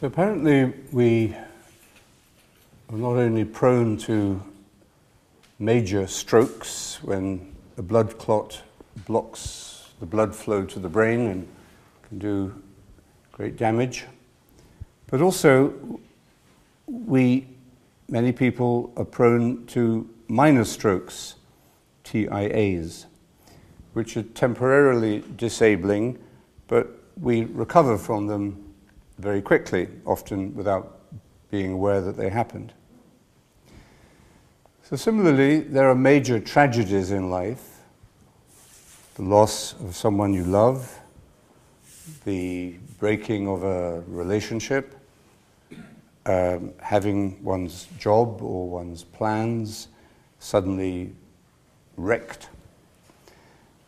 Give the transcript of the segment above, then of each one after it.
So apparently, we are not only prone to major strokes when a blood clot blocks the blood flow to the brain and can do great damage, but also we, many people, are prone to minor strokes, TIAs, which are temporarily disabling, but we recover from them very quickly, often without being aware that they happened. So, similarly, there are major tragedies in life the loss of someone you love, the breaking of a relationship, um, having one's job or one's plans suddenly wrecked.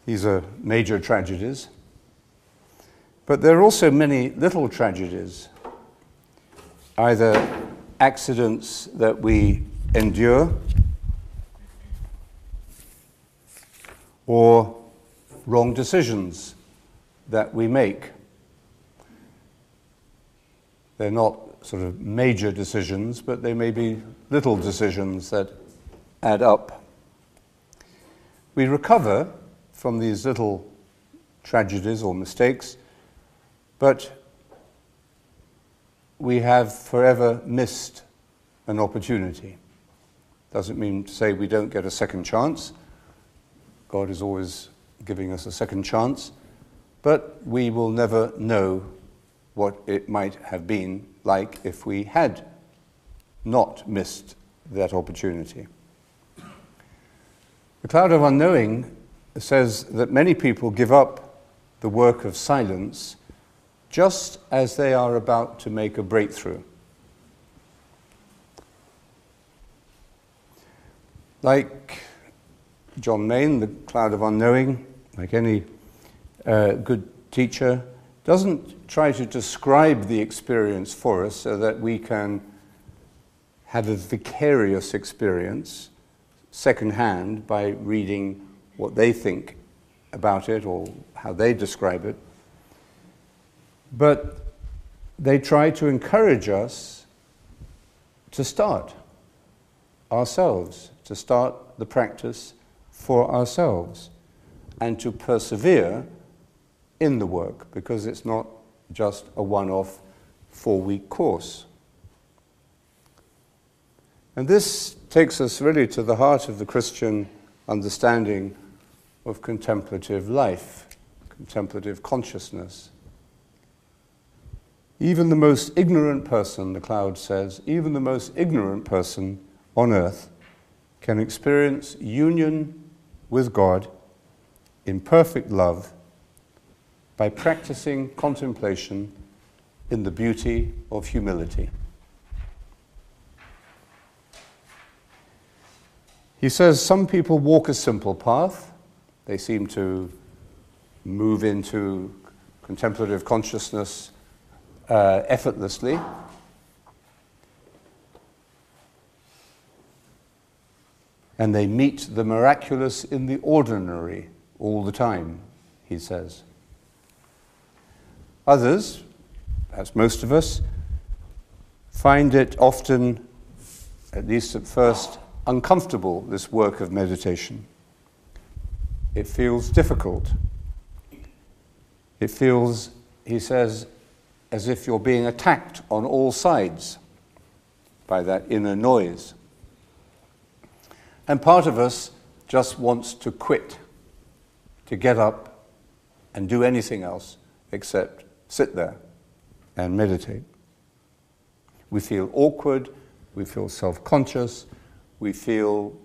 These are major tragedies. But there are also many little tragedies, either accidents that we endure or wrong decisions that we make. They're not sort of major decisions, but they may be little decisions that add up. We recover from these little tragedies or mistakes but we have forever missed an opportunity. Doesn't mean to say we don't get a second chance. God is always giving us a second chance. But we will never know what it might have been like if we had not missed that opportunity. The cloud of unknowing says that many people give up the work of silence just as they are about to make a breakthrough. Like John Main, the cloud of unknowing, like any uh, good teacher, doesn't try to describe the experience for us so that we can have a vicarious experience secondhand by reading what they think about it or how they describe it. But they try to encourage us to start ourselves, to start the practice for ourselves, and to persevere in the work because it's not just a one off four week course. And this takes us really to the heart of the Christian understanding of contemplative life, contemplative consciousness. Even the most ignorant person, the cloud says, even the most ignorant person on earth can experience union with God in perfect love by practicing contemplation in the beauty of humility. He says some people walk a simple path. They seem to move into contemplative consciousness uh, effortlessly. And they meet the miraculous in the ordinary all the time, he says. Others, as most of us, find it often, at least at first, uncomfortable, this work of meditation. It feels difficult. It feels, he says, as if you're being attacked on all sides by that inner noise. And part of us just wants to quit, to get up and do anything else except sit there and meditate. We feel awkward, we feel self conscious, we feel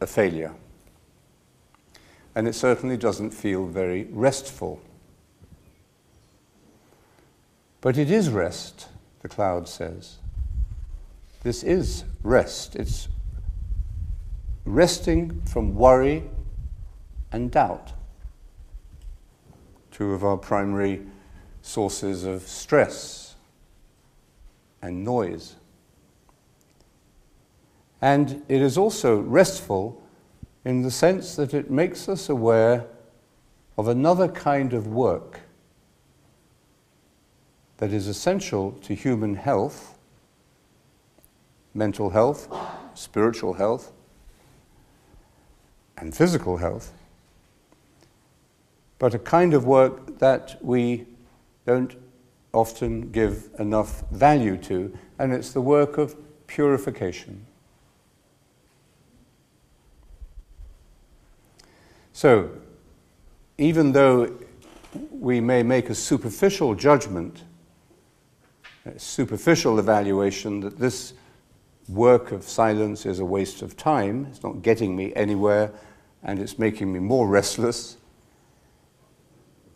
a failure. And it certainly doesn't feel very restful. But it is rest, the cloud says. This is rest. It's resting from worry and doubt. Two of our primary sources of stress and noise. And it is also restful in the sense that it makes us aware of another kind of work that is essential to human health, mental health, spiritual health, and physical health, but a kind of work that we don't often give enough value to, and it's the work of purification. So, even though we may make a superficial judgment, superficial evaluation that this work of silence is a waste of time, it's not getting me anywhere, and it's making me more restless,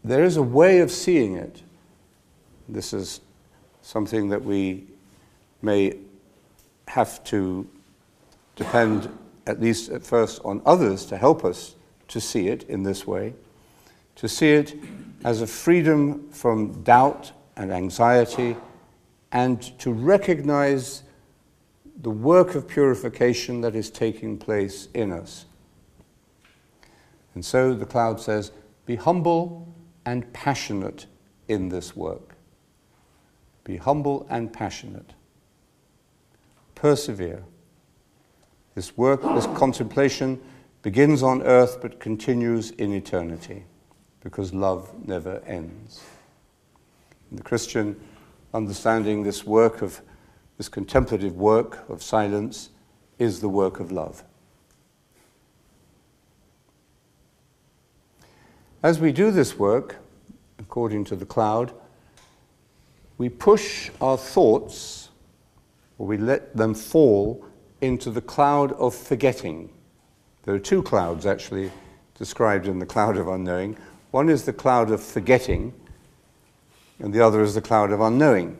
there is a way of seeing it. This is something that we may have to depend, at least at first, on others to help us to see it in this way, to see it as a freedom from doubt and anxiety, and to recognize the work of purification that is taking place in us. And so the cloud says, Be humble and passionate in this work. Be humble and passionate. Persevere. This work, this contemplation, begins on earth but continues in eternity because love never ends. In the Christian understanding, this work of this contemplative work of silence is the work of love. As we do this work, according to the cloud, we push our thoughts, or we let them fall into the cloud of forgetting. There are two clouds actually described in the cloud of unknowing. One is the cloud of forgetting, and the other is the cloud of unknowing.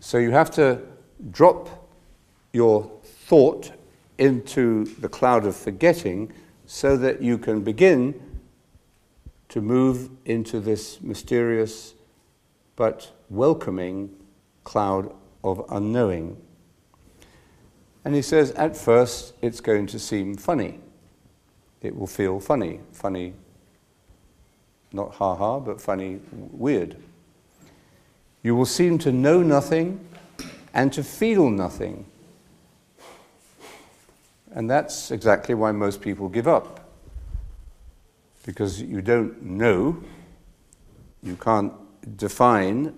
So you have to drop your thought into the cloud of forgetting so that you can begin to move into this mysterious but welcoming cloud of unknowing. And he says, at first, it's going to seem funny. It will feel funny. Funny, not ha ha, but funny, weird. You will seem to know nothing and to feel nothing. And that's exactly why most people give up. Because you don't know, you can't define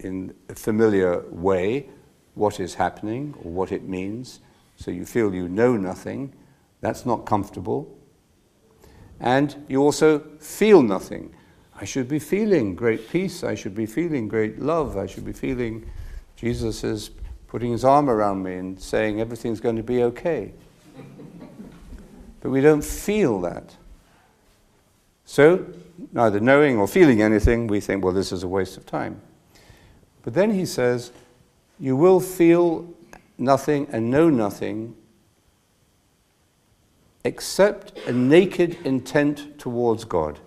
in a familiar way what is happening or what it means, so you feel you know nothing. That's not comfortable. And you also feel nothing. I should be feeling great peace. I should be feeling great love. I should be feeling Jesus is putting his arm around me and saying everything's going to be okay. but we don't feel that. So, neither knowing or feeling anything, we think, well, this is a waste of time. But then he says, you will feel nothing and know nothing except a naked intent towards God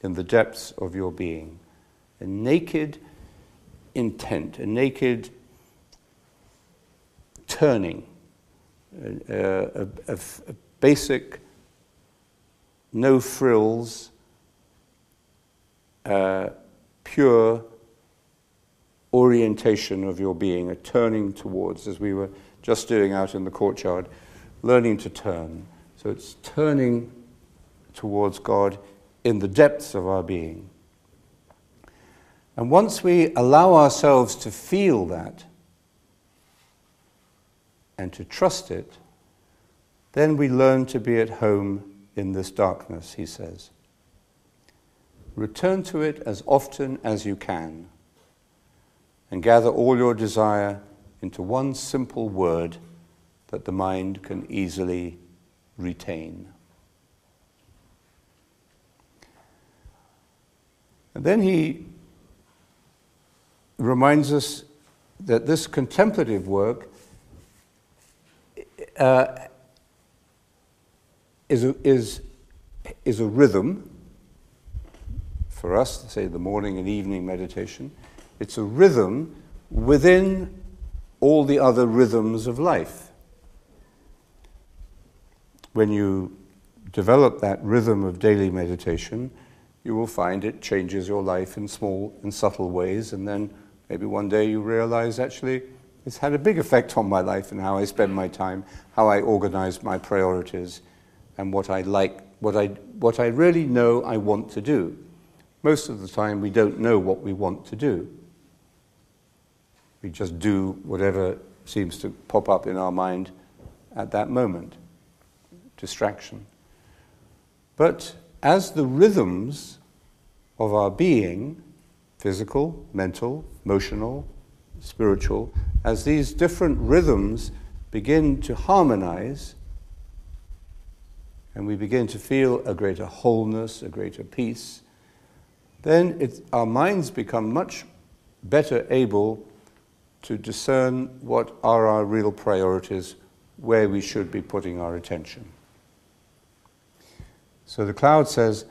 in the depths of your being. A naked intent, a naked turning, a, a, a, a basic, no frills, uh, pure orientation of your being, a turning towards, as we were just doing out in the courtyard, learning to turn. So it's turning towards God in the depths of our being. And once we allow ourselves to feel that and to trust it, then we learn to be at home in this darkness, he says. Return to it as often as you can and gather all your desire into one simple word that the mind can easily retain. And then he reminds us that this contemplative work uh, is, a, is, is a rhythm for us, say the morning and evening meditation. It's a rhythm within all the other rhythms of life. When you develop that rhythm of daily meditation, you will find it changes your life in small and subtle ways, and then maybe one day you realize actually it's had a big effect on my life and how I spend my time, how I organize my priorities, and what I like, what I, what I really know I want to do. Most of the time, we don't know what we want to do. We just do whatever seems to pop up in our mind at that moment distraction. But as the rhythms of our being, physical, mental, emotional, spiritual, as these different rhythms begin to harmonize, and we begin to feel a greater wholeness, a greater peace, then our minds become much better able to discern what are our real priorities, where we should be putting our attention. So the cloud says,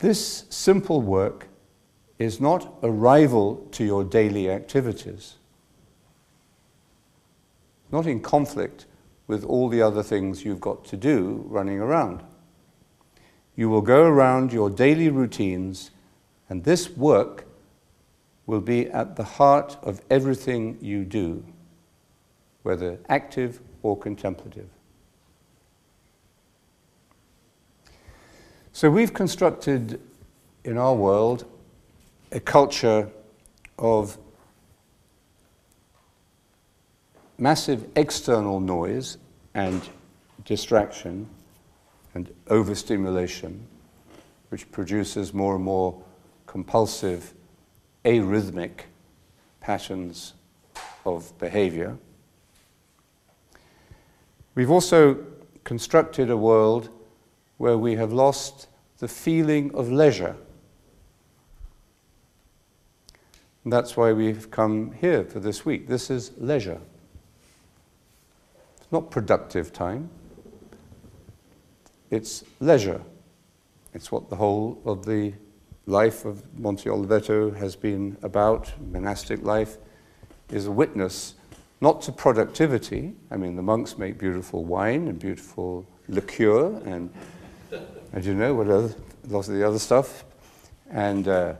This simple work is not a rival to your daily activities, not in conflict with all the other things you've got to do running around. You will go around your daily routines, and this work will be at the heart of everything you do, whether active or contemplative. So we've constructed in our world a culture of massive external noise and distraction and overstimulation, which produces more and more compulsive, arrhythmic patterns of behavior. We've also constructed a world where we have lost the feeling of leisure. And that's why we've come here for this week. This is leisure. It's not productive time, it's leisure. It's what the whole of the life of Monte Oliveto has been about. Monastic life is a witness not to productivity. I mean, the monks make beautiful wine and beautiful liqueur and and you know what other, lots of the other stuff. And, uh,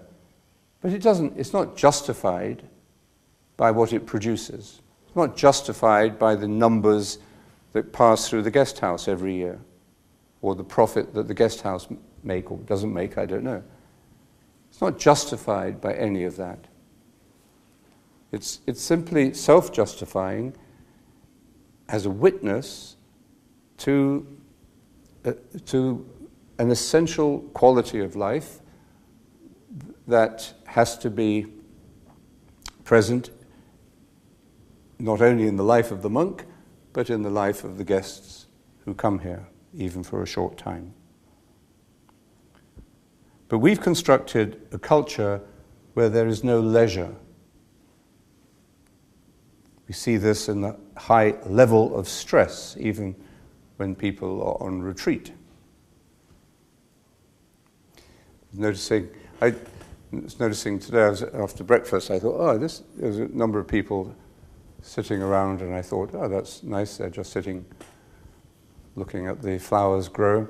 but it doesn't, it's not justified by what it produces. It's not justified by the numbers that pass through the guest house every year, or the profit that the guest house make or doesn't make, I don't know. It's not justified by any of that. It's, it's simply self justifying as a witness to, uh, to an essential quality of life that has to be present not only in the life of the monk, but in the life of the guests who come here, even for a short time. But we've constructed a culture where there is no leisure. We see this in the high level of stress, even when people are on retreat noticing, I was noticing today, was, after breakfast, I thought, oh, this, there's a number of people sitting around, and I thought, oh, that's nice, they're just sitting looking at the flowers grow.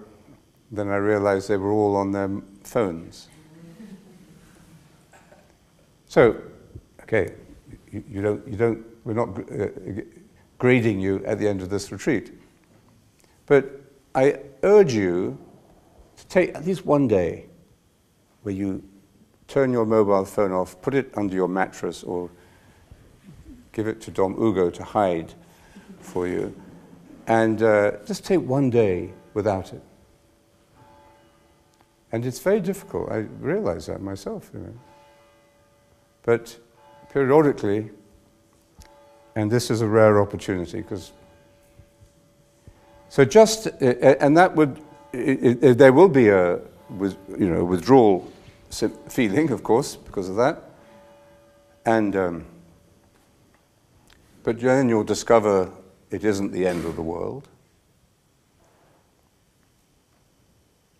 Then I realized they were all on their phones. So, okay, you, you don't, you don't, we're not uh, grading you at the end of this retreat. But I urge you to take at least one day where you turn your mobile phone off, put it under your mattress, or give it to Dom Ugo to hide for you, and uh, just take one day without it. And it's very difficult. I realize that myself, you know. But periodically, and this is a rare opportunity because. So just, uh, and that would, it, it, there will be a, you know, withdrawal feeling, of course, because of that. And, um, but then you'll discover it isn't the end of the world.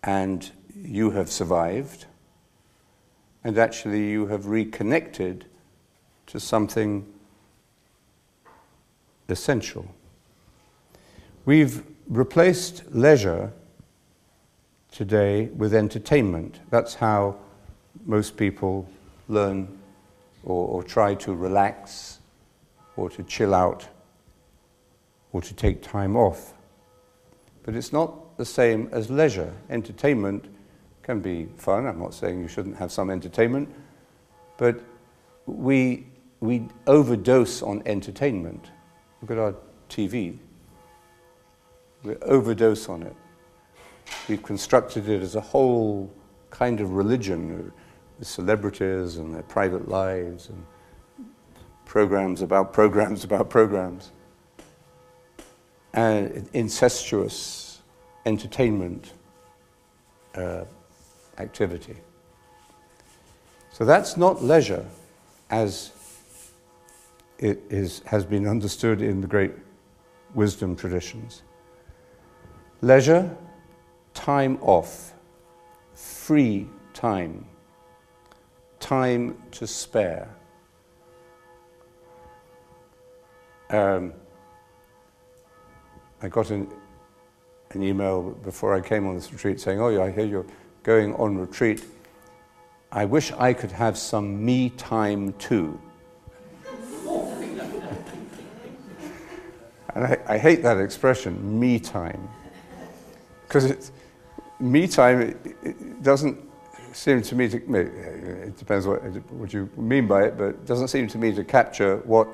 And you have survived. And actually, you have reconnected to something essential. We've replaced leisure today with entertainment. That's how most people learn or, or try to relax or to chill out or to take time off. But it's not the same as leisure. Entertainment can be fun. I'm not saying you shouldn't have some entertainment, but we, we overdose on entertainment. Look at our TV. We overdose on it. We've constructed it as a whole kind of religion, celebrities and their private lives and programs about programs about programs. And incestuous entertainment uh, activity. So that's not leisure as it is, has been understood in the great wisdom traditions. Leisure, time off, free time, time to spare. Um, I got an, an email before I came on this retreat saying, Oh, yeah, I hear you're going on retreat. I wish I could have some me time too. and I, I, hate that expression, me time. Because me time it, it doesn't seem to me to, it depends what, what you mean by it, but it doesn't seem to me to capture what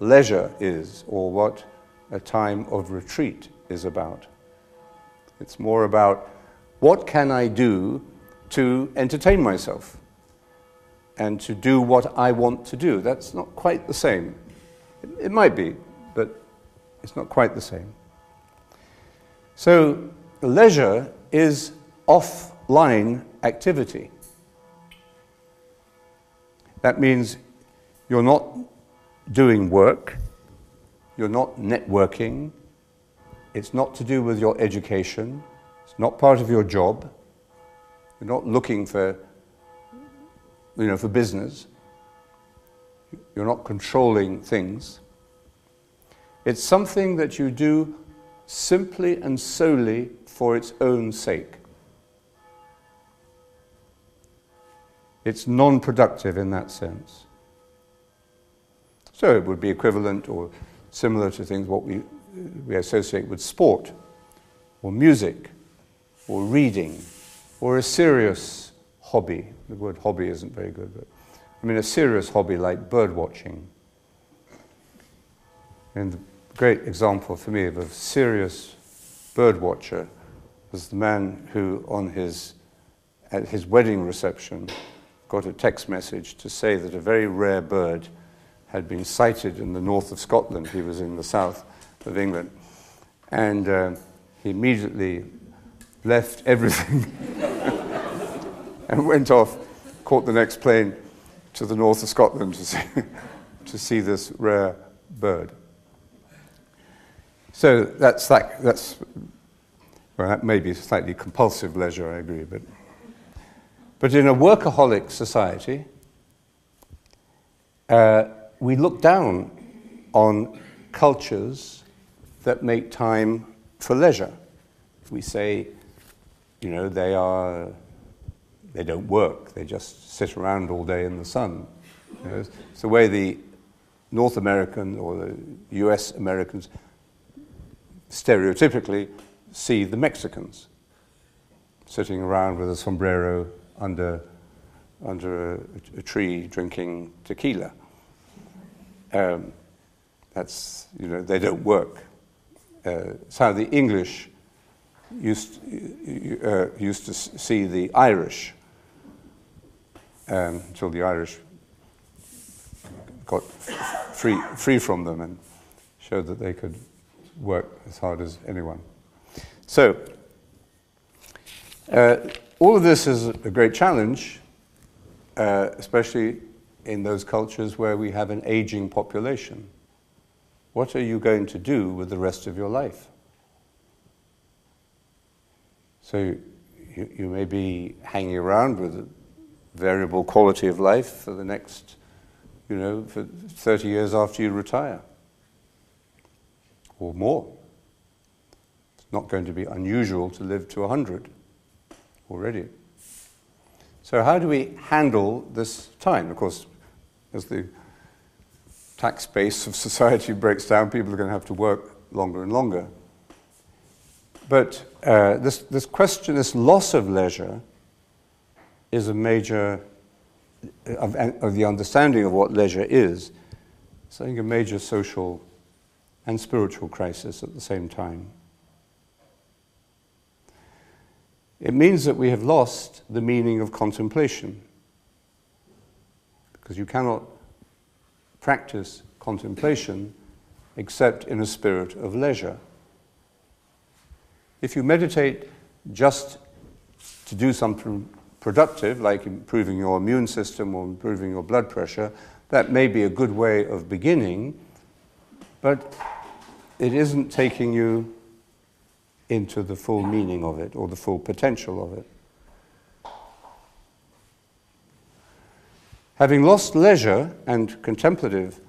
leisure is or what a time of retreat is about. It's more about what can I do to entertain myself and to do what I want to do. That's not quite the same. It, it might be, but it's not quite the same. So, leisure is offline activity. That means you're not doing work, you're not networking, it's not to do with your education, it's not part of your job, you're not looking for, you know, for business, you're not controlling things. It's something that you do simply and solely for its own sake. It's non productive in that sense. So it would be equivalent or similar to things what we, we associate with sport, or music, or reading, or a serious hobby. The word hobby isn't very good, but I mean a serious hobby like bird watching. And the great example for me of a serious bird watcher was the man who, on his, at his wedding reception, got a text message to say that a very rare bird had been sighted in the north of Scotland. He was in the south of England. And uh, he immediately left everything and went off, caught the next plane to the north of Scotland to see, to see this rare bird. So that's, that, that's well, that may be slightly compulsive leisure, I agree, but, but in a workaholic society, uh, we look down on cultures that make time for leisure. We say, you know, they are, they don't work, they just sit around all day in the sun. You know, it's the way the North American or the US Americans stereotypically see the Mexicans sitting around with a sombrero under, under a, a tree drinking tequila. Um, that's, you know, they don't work. Uh, how the English used, uh, used to see the Irish um, until the Irish got free, free from them and showed that they could work as hard as anyone. So, uh, all of this is a great challenge, uh, especially in those cultures where we have an aging population. What are you going to do with the rest of your life? So you, you may be hanging around with a variable quality of life for the next, you know, for 30 years after you retire or more. It's not going to be unusual to live to 100. Already. So, how do we handle this time? Of course, as the tax base of society breaks down, people are going to have to work longer and longer. But uh, this, this question, this loss of leisure, is a major, of, of the understanding of what leisure is, it's I think a major social and spiritual crisis at the same time. It means that we have lost the meaning of contemplation. Because you cannot practice contemplation except in a spirit of leisure. If you meditate just to do something productive, like improving your immune system or improving your blood pressure, that may be a good way of beginning, but it isn't taking you into the full meaning of it or the full potential of it. Having lost leisure and contemplative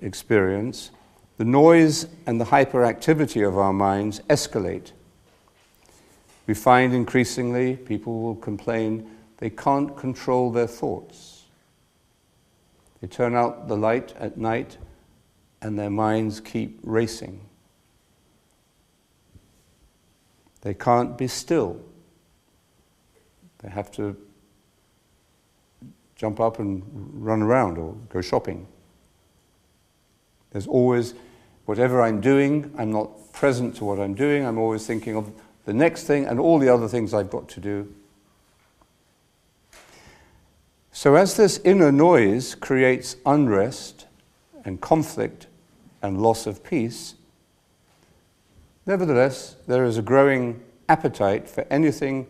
experience, the noise and the hyperactivity of our minds escalate. We find increasingly people will complain they can't control their thoughts. They turn out the light at night and their minds keep racing. They can't be still. They have to jump up and run around or go shopping. There's always, whatever I'm doing, I'm not present to what I'm doing. I'm always thinking of the next thing and all the other things I've got to do. So, as this inner noise creates unrest and conflict and loss of peace, nevertheless, there is a growing appetite for anything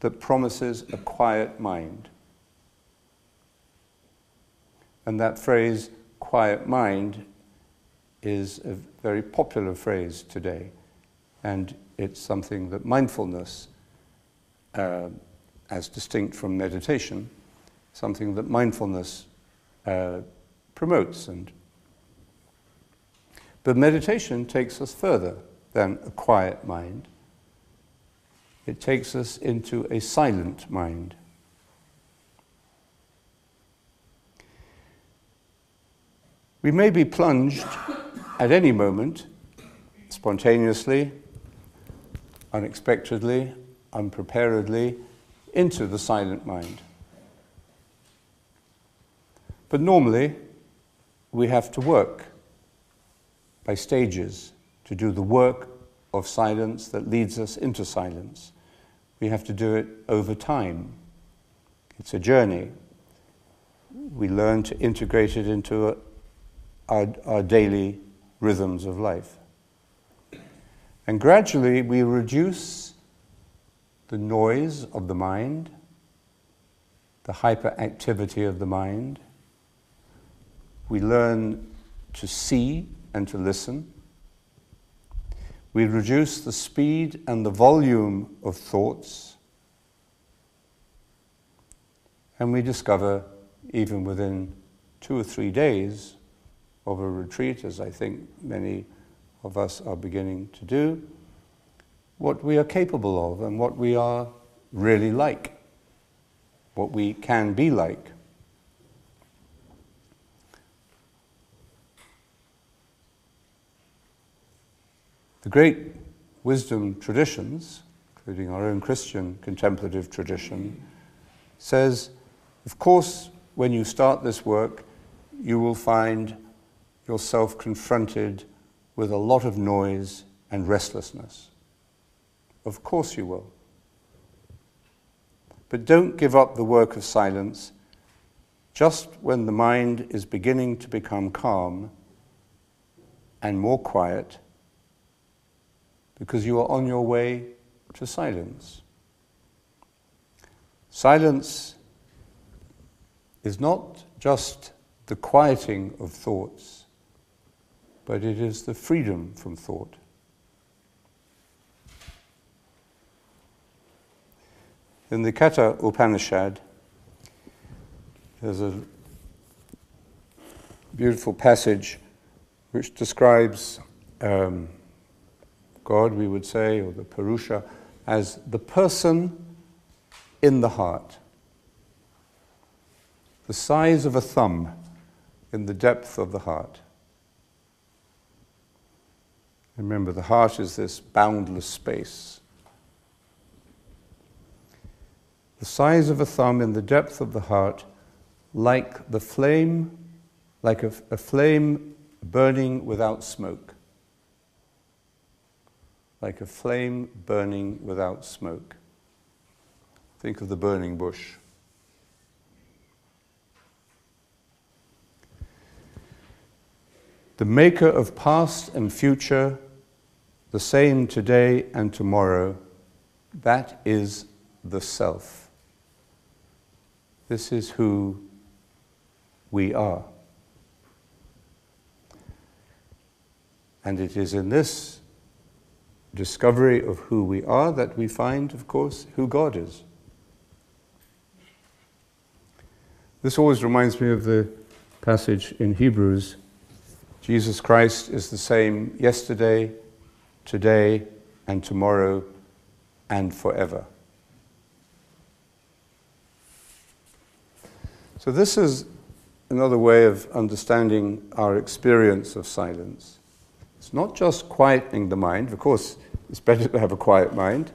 that promises a quiet mind. And that phrase, quiet mind, is a very popular phrase today. And it's something that mindfulness, uh, as distinct from meditation, something that mindfulness uh, promotes. And but meditation takes us further than a quiet mind. It takes us into a silent mind. We may be plunged at any moment, spontaneously, unexpectedly, unpreparedly, into the silent mind. But normally, we have to work by stages to do the work of silence that leads us into silence. We have to do it over time. It's a journey. We learn to integrate it into uh, our, our daily rhythms of life. And gradually, we reduce the noise of the mind, the hyperactivity of the mind, we learn to see and to listen. We reduce the speed and the volume of thoughts. And we discover, even within two or three days of a retreat, as I think many of us are beginning to do, what we are capable of and what we are really like, what we can be like. The great wisdom traditions, including our own Christian contemplative tradition, says, of course, when you start this work, you will find yourself confronted with a lot of noise and restlessness. Of course, you will. But don't give up the work of silence just when the mind is beginning to become calm and more quiet because you are on your way to silence. Silence is not just the quieting of thoughts, but it is the freedom from thought. In the Katha Upanishad, there's a beautiful passage which describes um, God, we would say, or the Purusha, as the person in the heart. The size of a thumb in the depth of the heart. Remember, the heart is this boundless space. The size of a thumb in the depth of the heart, like the flame, like a, a flame burning without smoke. Like a flame burning without smoke. Think of the burning bush. The maker of past and future, the same today and tomorrow, that is the self. This is who we are. And it is in this discovery of who we are that we find, of course, who God is. This always reminds me of the passage in Hebrews Jesus Christ is the same yesterday, today, and tomorrow, and forever. So, this is another way of understanding our experience of silence. It's not just quietening the mind, of course, it's better to have a quiet mind,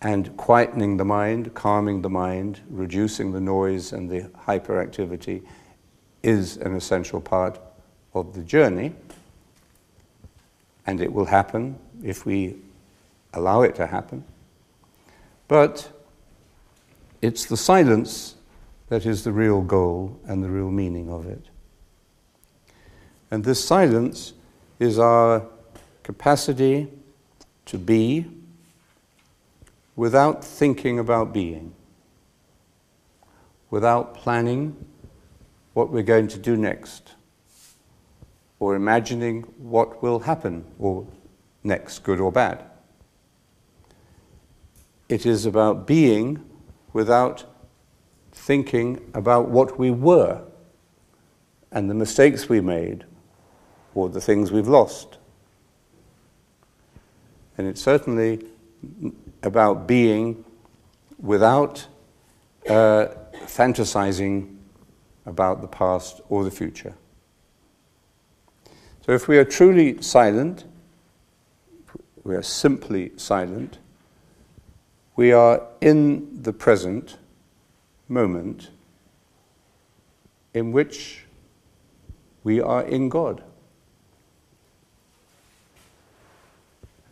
and quietening the mind, calming the mind, reducing the noise and the hyperactivity is an essential part of the journey. And it will happen if we allow it to happen. But it's the silence that is the real goal and the real meaning of it. And this silence is our capacity to be without thinking about being, without planning what we're going to do next, or imagining what will happen or next, good or bad. It is about being without thinking about what we were and the mistakes we made or the things we've lost. And it's certainly about being without uh, fantasizing about the past or the future. So if we are truly silent, we are simply silent, we are in the present moment in which we are in God.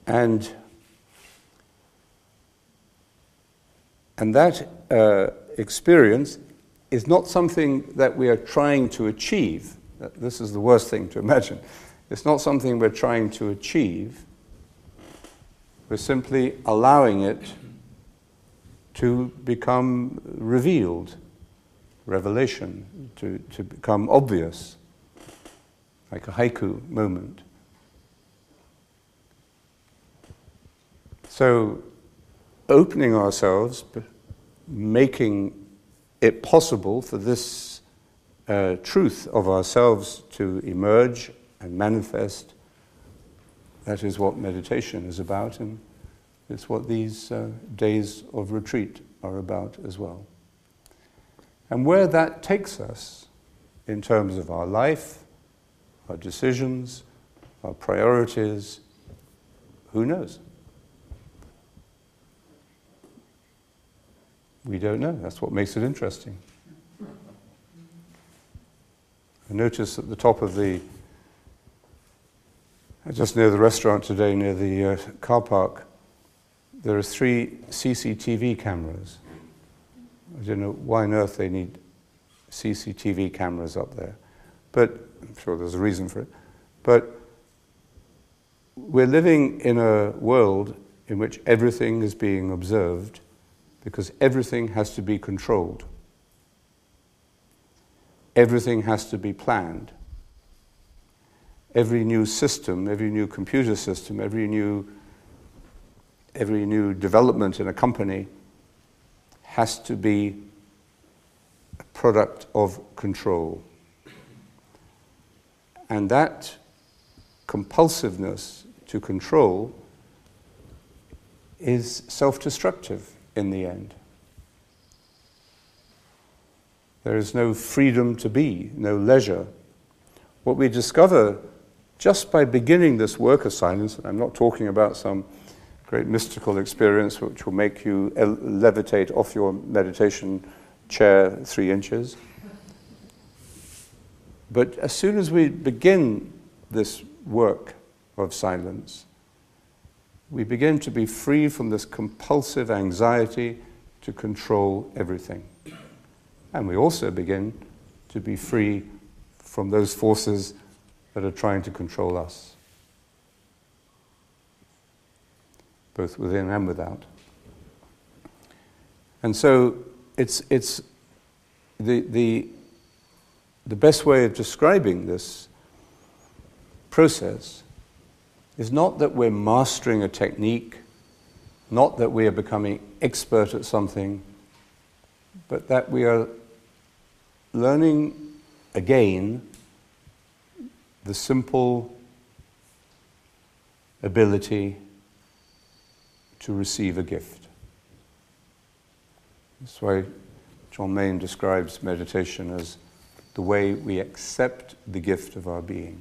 And, and that uh, experience is not something that we are trying to achieve. This is the worst thing to imagine. It's not something we're trying to achieve. We're simply allowing it to become revealed, revelation, to, to become obvious, like a haiku moment. So, opening ourselves, making it possible for this uh, truth of ourselves to emerge and manifest, that is what meditation is about, and it's what these uh, days of retreat are about as well. And where that takes us in terms of our life, our decisions, our priorities, who knows? We don't know. That's what makes it interesting. I noticed at the top of the, just near the restaurant today, near the uh, car park, there are three CCTV cameras. I don't know why on earth they need CCTV cameras up there, but I'm sure there's a reason for it. But we're living in a world in which everything is being observed because everything has to be controlled. Everything has to be planned. Every new system, every new computer system, every new, every new development in a company has to be a product of control. And that compulsiveness to control is self destructive in the end. There is no freedom to be, no leisure. What we discover just by beginning this work of silence, and I'm not talking about some great mystical experience which will make you levitate off your meditation chair three inches. But as soon as we begin this work of silence, we begin to be free from this compulsive anxiety to control everything. And we also begin to be free from those forces that are trying to control us, both within and without. And so it's, it's the, the, the best way of describing this process is not that we're mastering a technique, not that we are becoming expert at something, but that we are learning again the simple ability to receive a gift. That's why John Main describes meditation as the way we accept the gift of our being.